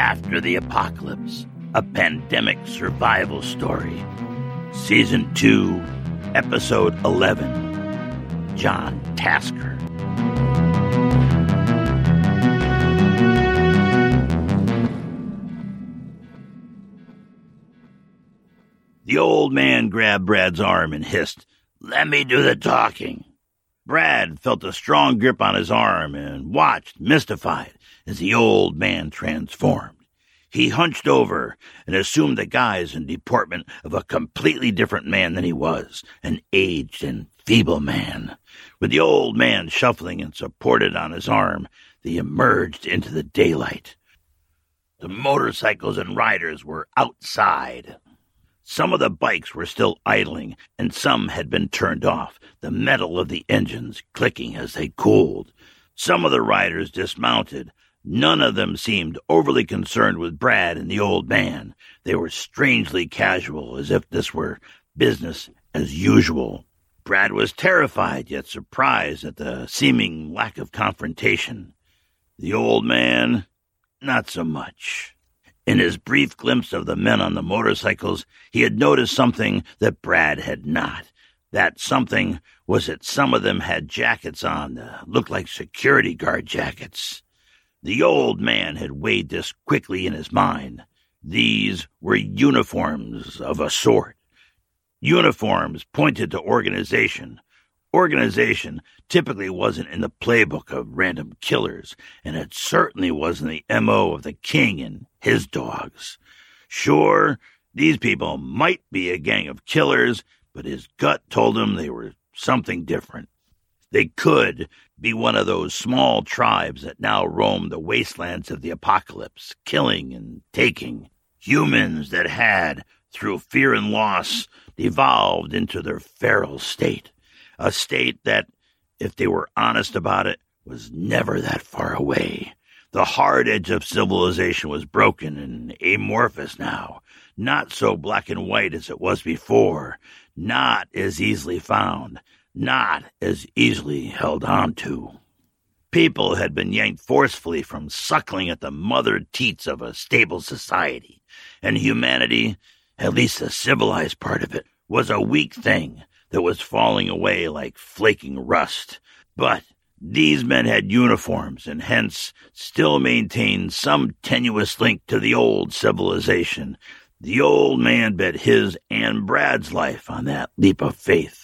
After the Apocalypse, a pandemic survival story. Season 2, Episode 11. John Tasker. The old man grabbed Brad's arm and hissed, Let me do the talking. Brad felt a strong grip on his arm and watched, mystified, as the old man transformed. He hunched over and assumed the guise and deportment of a completely different man than he was, an aged and feeble man. With the old man shuffling and supported on his arm, they emerged into the daylight. The motorcycles and riders were outside. Some of the bikes were still idling, and some had been turned off, the metal of the engines clicking as they cooled. Some of the riders dismounted. None of them seemed overly concerned with Brad and the old man. They were strangely casual, as if this were business as usual. Brad was terrified, yet surprised at the seeming lack of confrontation. The old man, not so much. In his brief glimpse of the men on the motorcycles, he had noticed something that Brad had not. That something was that some of them had jackets on that looked like security guard jackets. The old man had weighed this quickly in his mind. These were uniforms of a sort. Uniforms pointed to organization, Organization typically wasn't in the playbook of random killers, and it certainly wasn't the MO of the king and his dogs. Sure, these people might be a gang of killers, but his gut told him they were something different. They could be one of those small tribes that now roam the wastelands of the apocalypse, killing and taking. Humans that had, through fear and loss, devolved into their feral state a state that, if they were honest about it, was never that far away. The hard edge of civilization was broken and amorphous now, not so black and white as it was before, not as easily found, not as easily held on to. People had been yanked forcefully from suckling at the mother teats of a stable society, and humanity, at least the civilized part of it, was a weak thing, that was falling away like flaking rust. But these men had uniforms and hence still maintained some tenuous link to the old civilization. The old man bet his and Brad's life on that leap of faith.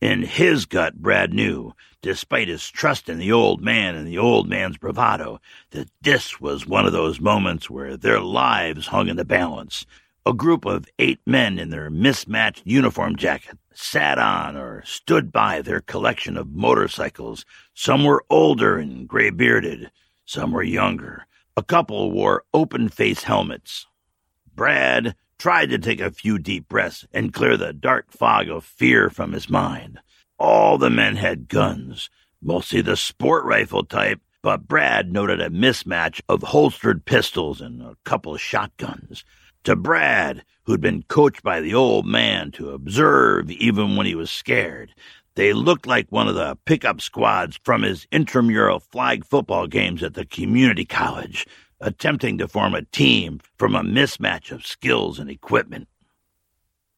In his gut, Brad knew, despite his trust in the old man and the old man's bravado, that this was one of those moments where their lives hung in the balance. A group of eight men in their mismatched uniform jackets sat on or stood by their collection of motorcycles. Some were older and gray bearded, some were younger. A couple wore open face helmets. Brad tried to take a few deep breaths and clear the dark fog of fear from his mind. All the men had guns, mostly the sport rifle type, but Brad noted a mismatch of holstered pistols and a couple of shotguns to Brad, who'd been coached by the old man to observe even when he was scared. They looked like one of the pickup squads from his intramural flag football games at the community college, attempting to form a team from a mismatch of skills and equipment.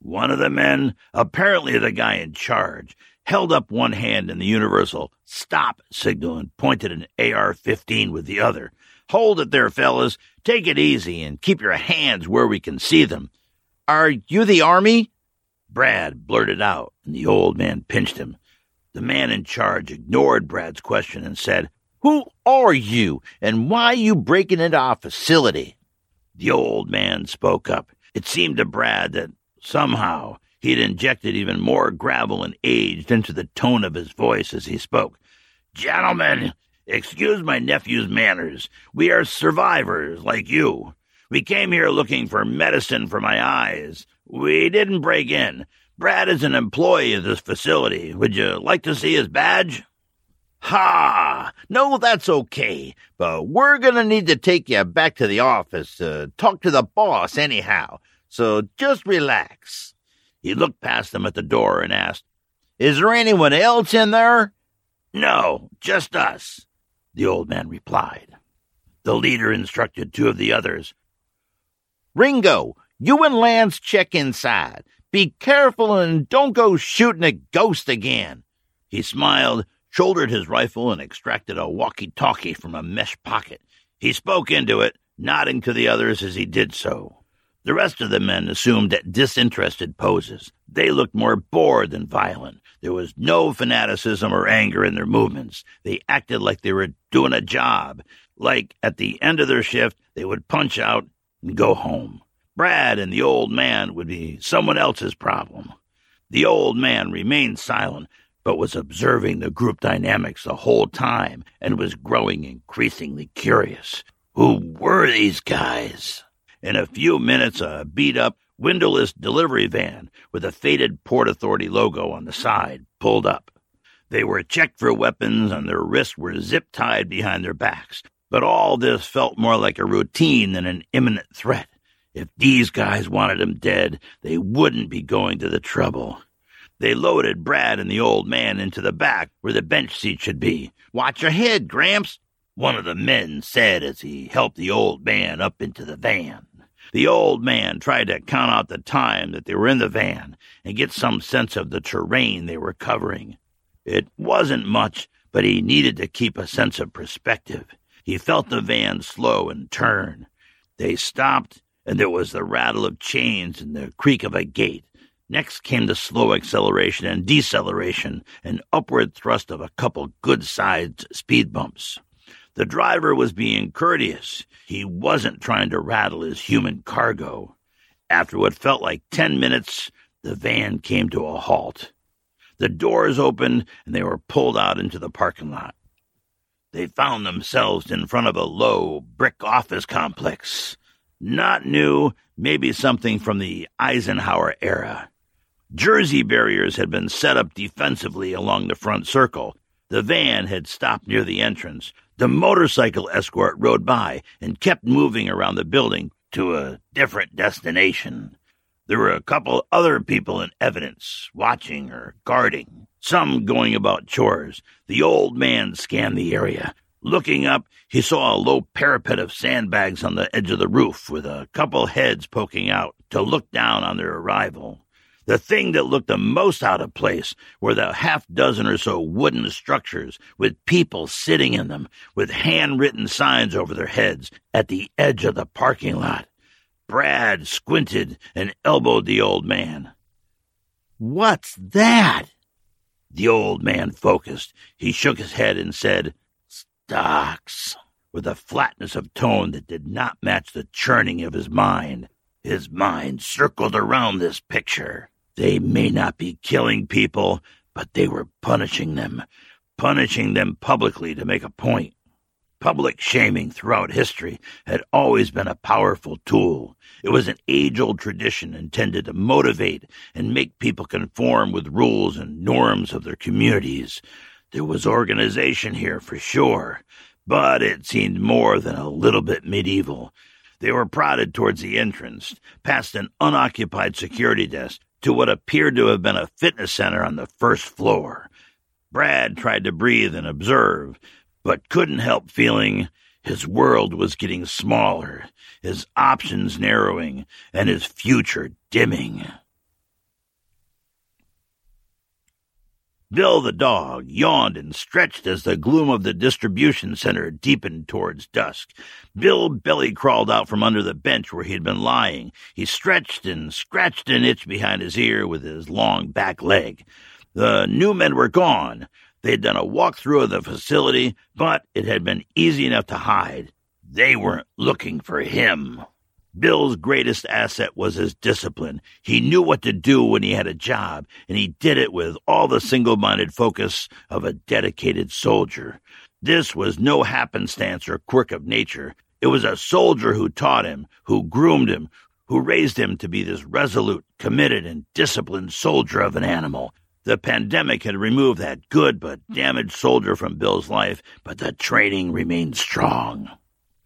One of the men, apparently the guy in charge, held up one hand in the universal stop signal and pointed an AR 15 with the other. Hold it there, fellas. Take it easy and keep your hands where we can see them. Are you the army? Brad blurted out, and the old man pinched him. The man in charge ignored Brad's question and said, Who are you, and why are you breaking into our facility? The old man spoke up. It seemed to Brad that somehow He'd injected even more gravel and age into the tone of his voice as he spoke. Gentlemen, excuse my nephew's manners. We are survivors like you. We came here looking for medicine for my eyes. We didn't break in. Brad is an employee of this facility. Would you like to see his badge? Ha! No, that's okay. But we're gonna need to take you back to the office to talk to the boss anyhow. So just relax. He looked past them at the door and asked, Is there anyone else in there? No, just us, the old man replied. The leader instructed two of the others. Ringo, you and Lance check inside. Be careful and don't go shooting a ghost again. He smiled shouldered his rifle, and extracted a walkie talkie from a mesh pocket. He spoke into it, nodding to the others as he did so. The rest of the men assumed disinterested poses. They looked more bored than violent. There was no fanaticism or anger in their movements. They acted like they were doing a job, like at the end of their shift, they would punch out and go home. Brad and the old man would be someone else's problem. The old man remained silent, but was observing the group dynamics the whole time and was growing increasingly curious. Who were these guys? In a few minutes, a beat up, windowless delivery van with a faded Port Authority logo on the side pulled up. They were checked for weapons and their wrists were zip tied behind their backs, but all this felt more like a routine than an imminent threat. If these guys wanted him dead, they wouldn't be going to the trouble. They loaded Brad and the old man into the back where the bench seat should be. Watch your head, Gramps, one of the men said as he helped the old man up into the van. The old man tried to count out the time that they were in the van and get some sense of the terrain they were covering. It wasn't much, but he needed to keep a sense of perspective. He felt the van slow and turn. They stopped, and there was the rattle of chains and the creak of a gate. Next came the slow acceleration and deceleration, and upward thrust of a couple good sized speed bumps. The driver was being courteous. He wasn't trying to rattle his human cargo. After what felt like ten minutes, the van came to a halt. The doors opened and they were pulled out into the parking lot. They found themselves in front of a low brick office complex. Not new, maybe something from the Eisenhower era. Jersey barriers had been set up defensively along the front circle. The van had stopped near the entrance. The motorcycle escort rode by and kept moving around the building to a different destination. There were a couple other people in evidence, watching or guarding, some going about chores. The old man scanned the area. Looking up, he saw a low parapet of sandbags on the edge of the roof with a couple heads poking out to look down on their arrival. The thing that looked the most out of place were the half dozen or so wooden structures with people sitting in them with handwritten signs over their heads at the edge of the parking lot. Brad squinted and elbowed the old man. What's that? The old man focused. He shook his head and said, Stocks, with a flatness of tone that did not match the churning of his mind. His mind circled around this picture. They may not be killing people, but they were punishing them, punishing them publicly to make a point. Public shaming throughout history had always been a powerful tool. It was an age old tradition intended to motivate and make people conform with rules and norms of their communities. There was organization here for sure, but it seemed more than a little bit medieval. They were prodded towards the entrance, past an unoccupied security desk, to what appeared to have been a fitness center on the first floor. Brad tried to breathe and observe, but couldn't help feeling his world was getting smaller, his options narrowing, and his future dimming. Bill the dog yawned and stretched as the gloom of the distribution center deepened towards dusk. Bill belly crawled out from under the bench where he had been lying. He stretched and scratched an itch behind his ear with his long back leg. The new men were gone. They had done a walkthrough of the facility, but it had been easy enough to hide. They weren't looking for him. Bill's greatest asset was his discipline. He knew what to do when he had a job, and he did it with all the single minded focus of a dedicated soldier. This was no happenstance or quirk of nature. It was a soldier who taught him, who groomed him, who raised him to be this resolute, committed, and disciplined soldier of an animal. The pandemic had removed that good but damaged soldier from Bill's life, but the training remained strong.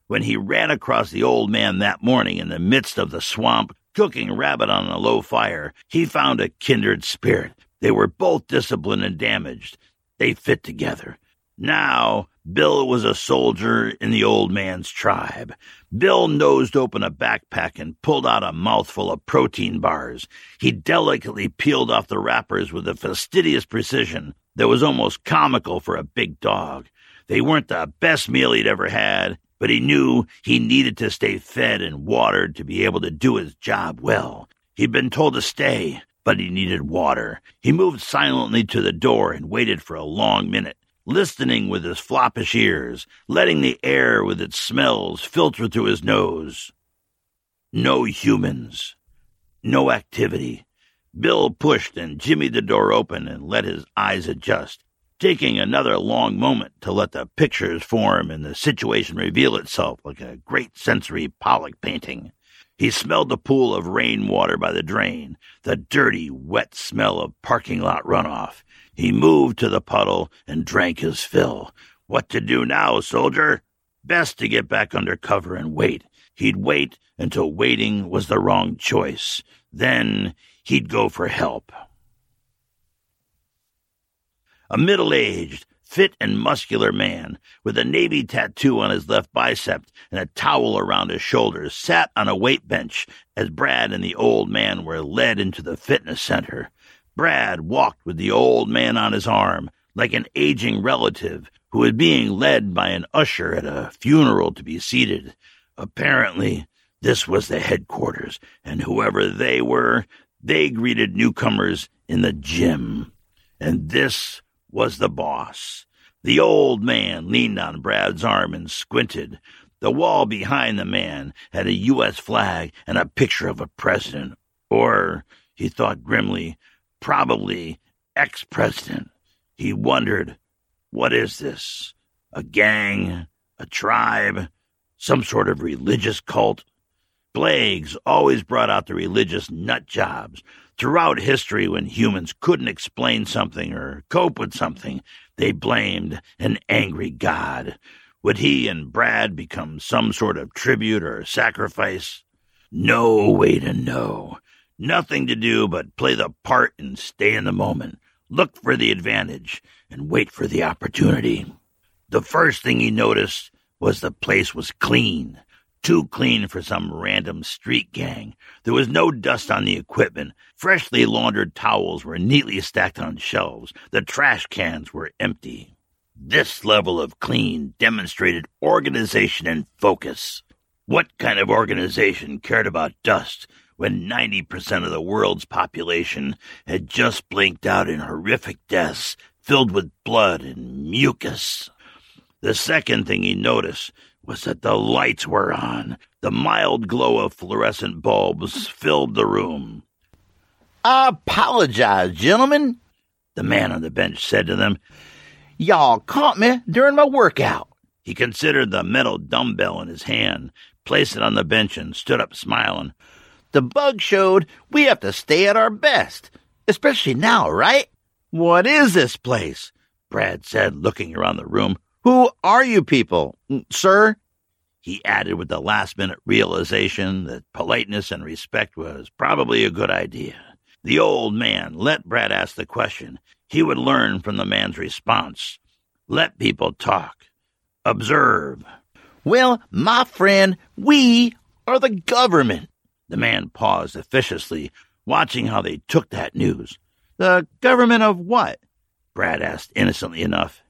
When he ran across the old man that morning in the midst of the swamp, cooking rabbit on a low fire, he found a kindred spirit. They were both disciplined and damaged. They fit together. Now, Bill was a soldier in the old man's tribe. Bill nosed open a backpack and pulled out a mouthful of protein bars. He delicately peeled off the wrappers with a fastidious precision that was almost comical for a big dog. They weren't the best meal he'd ever had, but he knew he needed to stay fed and watered to be able to do his job well. He'd been told to stay, but he needed water. He moved silently to the door and waited for a long minute, listening with his floppish ears, letting the air with its smells filter through his nose. No humans. No activity. Bill pushed and jimmied the door open and let his eyes adjust taking another long moment to let the pictures form and the situation reveal itself like a great sensory Pollock painting. He smelled the pool of rainwater by the drain, the dirty, wet smell of parking lot runoff. He moved to the puddle and drank his fill. What to do now, soldier? Best to get back under cover and wait. He'd wait until waiting was the wrong choice. Then he'd go for help. A middle aged, fit and muscular man with a navy tattoo on his left bicep and a towel around his shoulders sat on a weight bench as Brad and the old man were led into the fitness center. Brad walked with the old man on his arm like an aging relative who was being led by an usher at a funeral to be seated. Apparently, this was the headquarters, and whoever they were, they greeted newcomers in the gym. And this was the boss. The old man leaned on Brad's arm and squinted. The wall behind the man had a U.S. flag and a picture of a president. Or, he thought grimly, probably ex president. He wondered, what is this? A gang? A tribe? Some sort of religious cult? Plagues always brought out the religious nut jobs, Throughout history, when humans couldn't explain something or cope with something, they blamed an angry God. Would he and Brad become some sort of tribute or sacrifice? No way to know. Nothing to do but play the part and stay in the moment. Look for the advantage and wait for the opportunity. The first thing he noticed was the place was clean. Too clean for some random street gang. There was no dust on the equipment. Freshly laundered towels were neatly stacked on shelves. The trash cans were empty. This level of clean demonstrated organization and focus. What kind of organization cared about dust when 90% of the world's population had just blinked out in horrific deaths filled with blood and mucus? The second thing he noticed was that the lights were on. The mild glow of fluorescent bulbs filled the room. I apologize, gentlemen, the man on the bench said to them. Y'all caught me during my workout. He considered the metal dumbbell in his hand, placed it on the bench, and stood up smiling. The bug showed we have to stay at our best, especially now, right? What is this place? Brad said, looking around the room. Who are you people, mm, sir? He added with the last minute realization that politeness and respect was probably a good idea. The old man let Brad ask the question. He would learn from the man's response. Let people talk. Observe. Well, my friend, we are the government. The man paused officiously, watching how they took that news. The government of what? Brad asked innocently enough.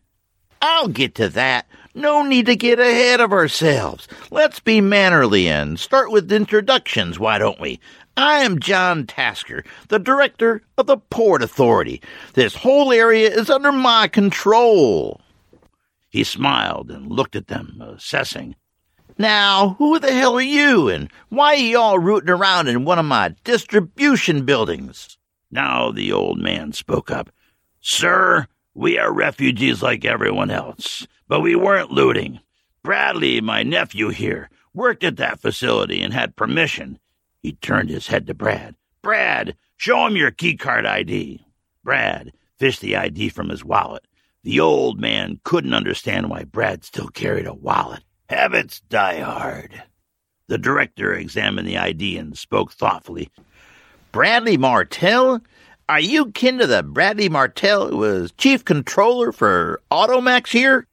I'll get to that. No need to get ahead of ourselves. Let's be mannerly and start with introductions, why don't we? I am John Tasker, the director of the Port Authority. This whole area is under my control. He smiled and looked at them, assessing. Now, who the hell are you, and why are you all rooting around in one of my distribution buildings? Now the old man spoke up. Sir, we are refugees like everyone else, but we weren't looting. Bradley, my nephew here, worked at that facility and had permission. He turned his head to Brad. Brad, show him your keycard ID. Brad fished the ID from his wallet. The old man couldn't understand why Brad still carried a wallet. Habits die hard. The director examined the ID and spoke thoughtfully. Bradley Martell? Are you kin to the Bradley Martell who was chief controller for Automax here?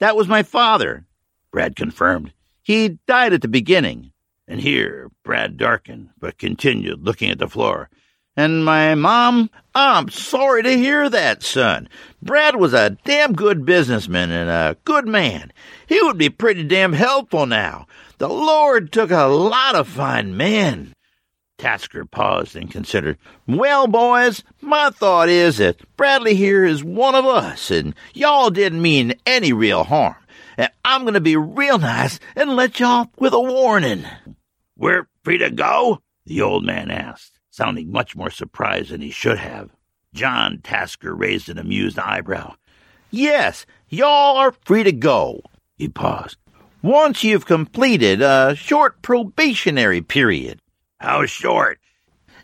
That was my father, Brad confirmed. He died at the beginning. And here Brad darkened, but continued looking at the floor. And my mom? I'm sorry to hear that, son. Brad was a damn good businessman and a good man. He would be pretty damn helpful now. The Lord took a lot of fine men. Tasker paused and considered. Well, boys, my thought is that Bradley here is one of us, and y'all didn't mean any real harm. And I'm going to be real nice and let y'all with a warning. We're free to go? The old man asked, sounding much more surprised than he should have. John Tasker raised an amused eyebrow. Yes, y'all are free to go. He paused. Once you've completed a short probationary period. How short?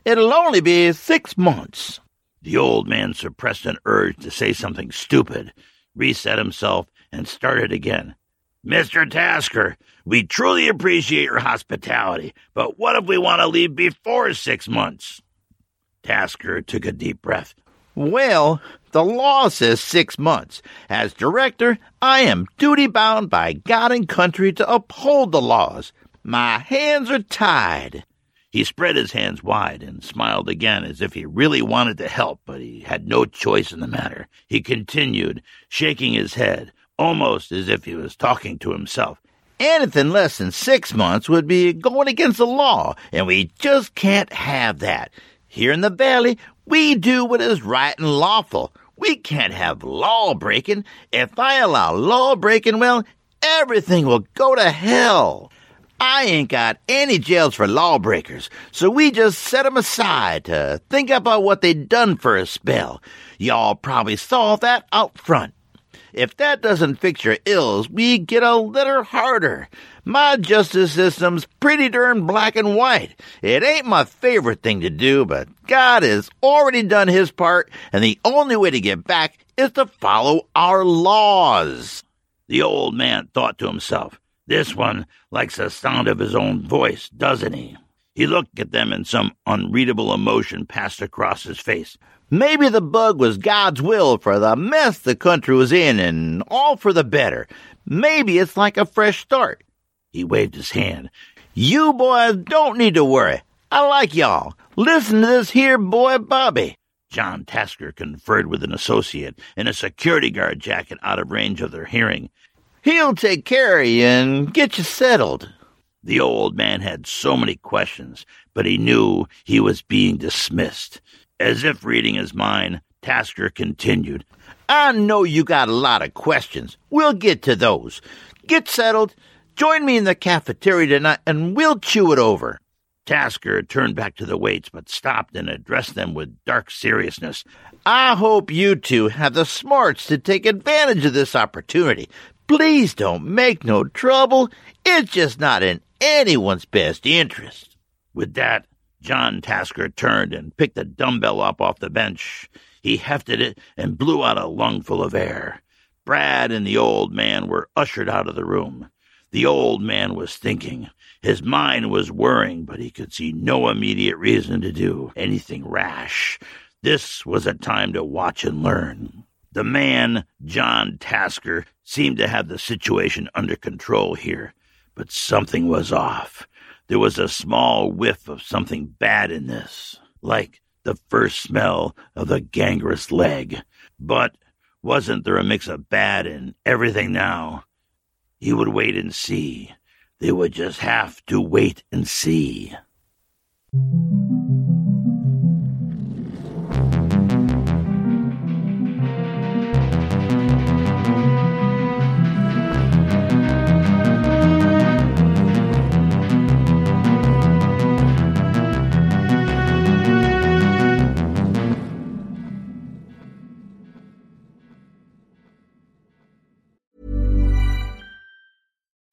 It'll only be six months. The old man suppressed an urge to say something stupid, reset himself, and started again. Mr. Tasker, we truly appreciate your hospitality, but what if we want to leave before six months? Tasker took a deep breath. Well, the law says six months. As director, I am duty bound by God and country to uphold the laws. My hands are tied. He spread his hands wide and smiled again as if he really wanted to help, but he had no choice in the matter. He continued, shaking his head, almost as if he was talking to himself. Anything less than six months would be going against the law, and we just can't have that. Here in the valley, we do what is right and lawful. We can't have law breaking. If I allow law breaking, well, everything will go to hell. I ain't got any jails for lawbreakers, so we just set 'em aside to think about what they'd done for a spell. Y'all probably saw that out front. If that doesn't fix your ills, we get a little harder. My justice system's pretty darn black and white. It ain't my favorite thing to do, but God has already done his part, and the only way to get back is to follow our laws. The old man thought to himself, this one likes the sound of his own voice, doesn't he? He looked at them and some unreadable emotion passed across his face. Maybe the bug was God's will for the mess the country was in and all for the better. Maybe it's like a fresh start. He waved his hand. You boys don't need to worry. I like y'all. Listen to this here boy Bobby. John Tasker conferred with an associate in a security guard jacket out of range of their hearing. He'll take care of you and get you settled. The old man had so many questions, but he knew he was being dismissed. As if reading his mind, Tasker continued, I know you got a lot of questions. We'll get to those. Get settled. Join me in the cafeteria tonight and we'll chew it over. Tasker turned back to the weights, but stopped and addressed them with dark seriousness. I hope you two have the smarts to take advantage of this opportunity. Please don't make no trouble. It's just not in anyone's best interest. With that, John Tasker turned and picked a dumbbell up off the bench. He hefted it and blew out a lungful of air. Brad and the old man were ushered out of the room. The old man was thinking. His mind was whirring, but he could see no immediate reason to do anything rash. This was a time to watch and learn. The man, John Tasker, seemed to have the situation under control here, but something was off. There was a small whiff of something bad in this, like the first smell of the gangrenous leg. But wasn't there a mix of bad and everything now? He would wait and see. They would just have to wait and see.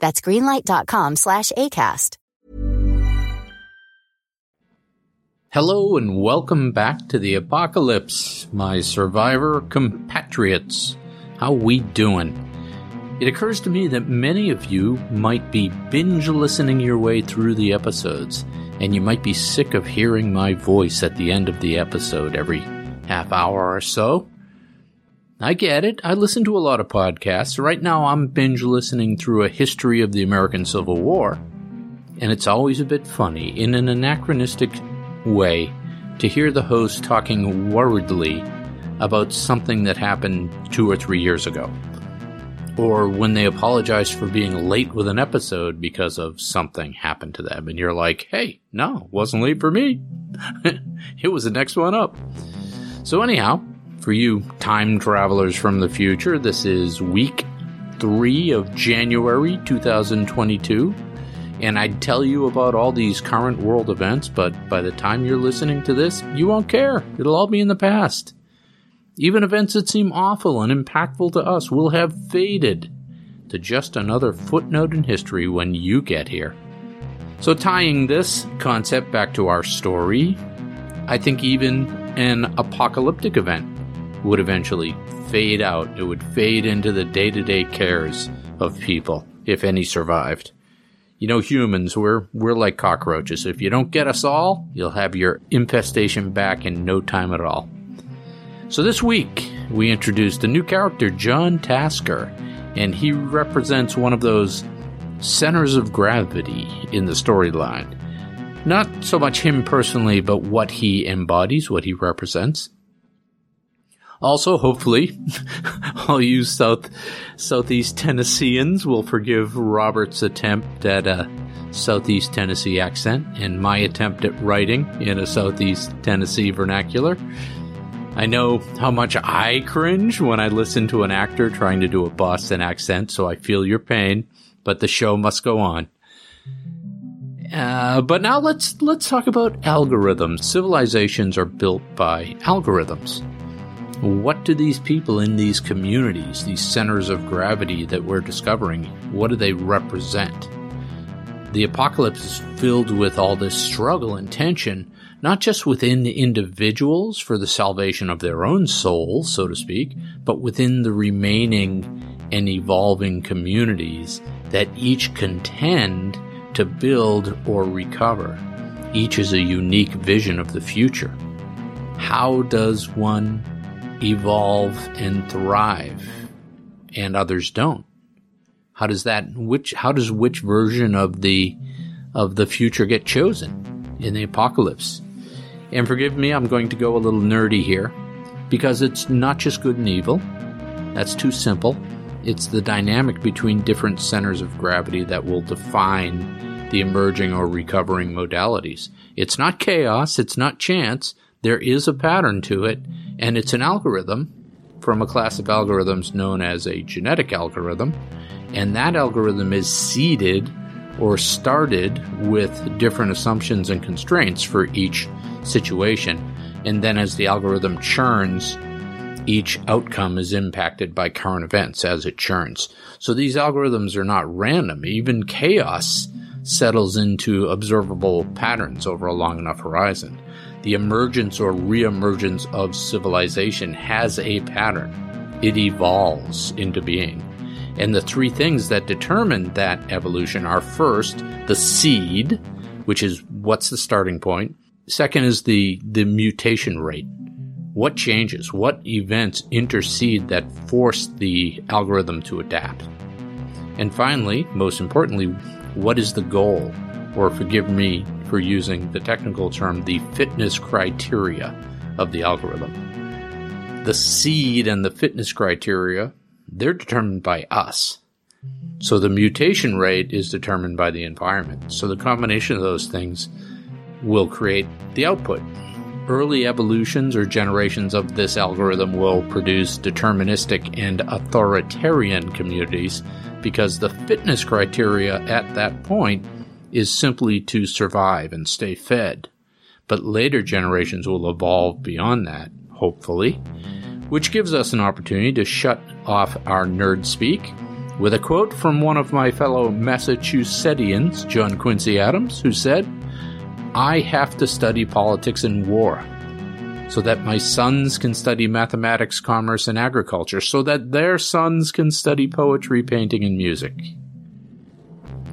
That's greenlight.com slash ACAST. Hello and welcome back to the apocalypse, my survivor compatriots. How we doing? It occurs to me that many of you might be binge listening your way through the episodes, and you might be sick of hearing my voice at the end of the episode every half hour or so. I get it. I listen to a lot of podcasts. Right now, I'm binge listening through a history of the American Civil War, and it's always a bit funny in an anachronistic way to hear the host talking worriedly about something that happened two or three years ago. Or when they apologize for being late with an episode because of something happened to them, and you're like, hey, no, wasn't late for me. it was the next one up. So, anyhow, for you time travelers from the future, this is week three of January 2022 and I'd tell you about all these current world events, but by the time you're listening to this, you won't care. It'll all be in the past. Even events that seem awful and impactful to us will have faded to just another footnote in history when you get here. So, tying this concept back to our story, I think even an apocalyptic event would eventually fade out. It would fade into the day to day cares of people, if any survived. You know, humans, we're, we're like cockroaches. If you don't get us all, you'll have your infestation back in no time at all. So this week, we introduced a new character, John Tasker, and he represents one of those centers of gravity in the storyline. Not so much him personally, but what he embodies, what he represents. Also, hopefully, all you South Southeast Tennesseans will forgive Robert's attempt at a Southeast Tennessee accent and my attempt at writing in a Southeast Tennessee vernacular. I know how much I cringe when I listen to an actor trying to do a Boston accent, so I feel your pain, but the show must go on. Uh, but now let's let's talk about algorithms. Civilizations are built by algorithms. What do these people in these communities, these centers of gravity that we're discovering, what do they represent? The apocalypse is filled with all this struggle and tension, not just within the individuals for the salvation of their own souls, so to speak, but within the remaining and evolving communities that each contend to build or recover. Each is a unique vision of the future. How does one evolve and thrive and others don't? How does that which how does which version of the of the future get chosen in the apocalypse? And forgive me, I'm going to go a little nerdy here because it's not just good and evil. That's too simple. It's the dynamic between different centers of gravity that will define the emerging or recovering modalities. It's not chaos, it's not chance, there is a pattern to it, and it's an algorithm from a class of algorithms known as a genetic algorithm. And that algorithm is seeded or started with different assumptions and constraints for each situation. And then as the algorithm churns, each outcome is impacted by current events as it churns. So these algorithms are not random. Even chaos settles into observable patterns over a long enough horizon the emergence or reemergence of civilization has a pattern. It evolves into being. And the three things that determine that evolution are first, the seed, which is what's the starting point. Second is the, the mutation rate. What changes? What events intercede that force the algorithm to adapt? And finally, most importantly, what is the goal? Or forgive me for using the technical term, the fitness criteria of the algorithm. The seed and the fitness criteria, they're determined by us. So the mutation rate is determined by the environment. So the combination of those things will create the output. Early evolutions or generations of this algorithm will produce deterministic and authoritarian communities because the fitness criteria at that point is simply to survive and stay fed. But later generations will evolve beyond that, hopefully, which gives us an opportunity to shut off our nerd speak with a quote from one of my fellow Massachusettsians, John Quincy Adams, who said, I have to study politics and war so that my sons can study mathematics, commerce, and agriculture, so that their sons can study poetry, painting, and music.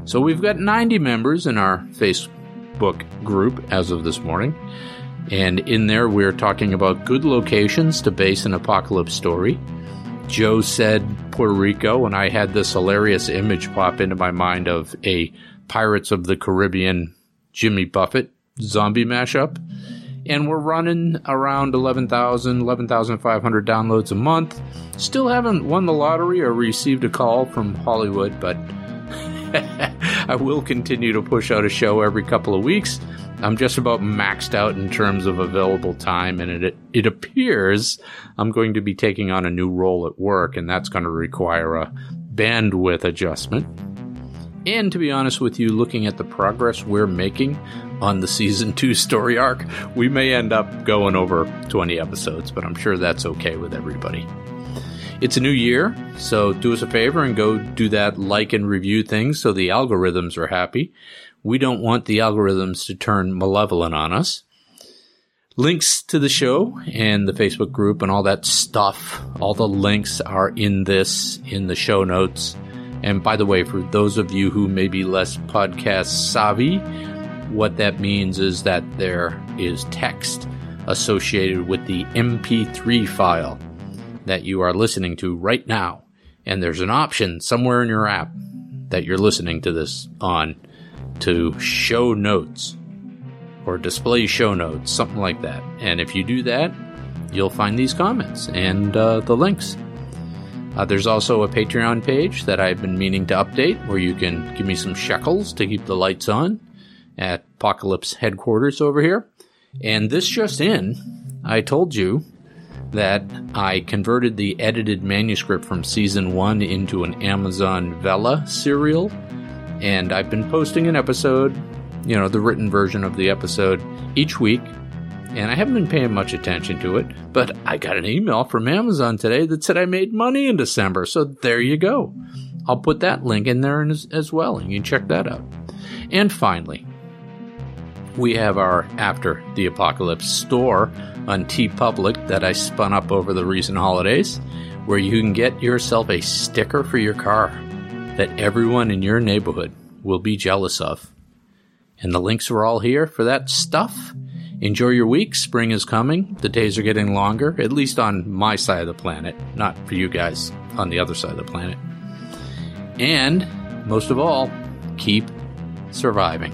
So we've got 90 members in our Facebook group as of this morning. And in there, we're talking about good locations to base an apocalypse story. Joe said Puerto Rico, and I had this hilarious image pop into my mind of a Pirates of the Caribbean Jimmy Buffett zombie mashup. And we're running around 11,000, 11,500 downloads a month. Still haven't won the lottery or received a call from Hollywood, but I will continue to push out a show every couple of weeks. I'm just about maxed out in terms of available time, and it it appears I'm going to be taking on a new role at work, and that's going to require a bandwidth adjustment. And to be honest with you, looking at the progress we're making on the season two story arc, we may end up going over 20 episodes, but I'm sure that's okay with everybody. It's a new year, so do us a favor and go do that like and review things so the algorithms are happy. We don't want the algorithms to turn malevolent on us. Links to the show and the Facebook group and all that stuff, all the links are in this, in the show notes. And by the way, for those of you who may be less podcast savvy, what that means is that there is text associated with the MP3 file that you are listening to right now. And there's an option somewhere in your app that you're listening to this on to show notes or display show notes, something like that. And if you do that, you'll find these comments and uh, the links. Uh, there's also a Patreon page that I've been meaning to update where you can give me some shekels to keep the lights on at Apocalypse headquarters over here. And this just in, I told you that I converted the edited manuscript from season one into an Amazon Vella serial, and I've been posting an episode, you know, the written version of the episode each week. And I haven't been paying much attention to it, but I got an email from Amazon today that said I made money in December. So there you go. I'll put that link in there as, as well, and you can check that out. And finally, we have our After the Apocalypse store on TeePublic that I spun up over the recent holidays, where you can get yourself a sticker for your car that everyone in your neighborhood will be jealous of. And the links are all here for that stuff. Enjoy your week. Spring is coming. The days are getting longer, at least on my side of the planet, not for you guys on the other side of the planet. And most of all, keep surviving.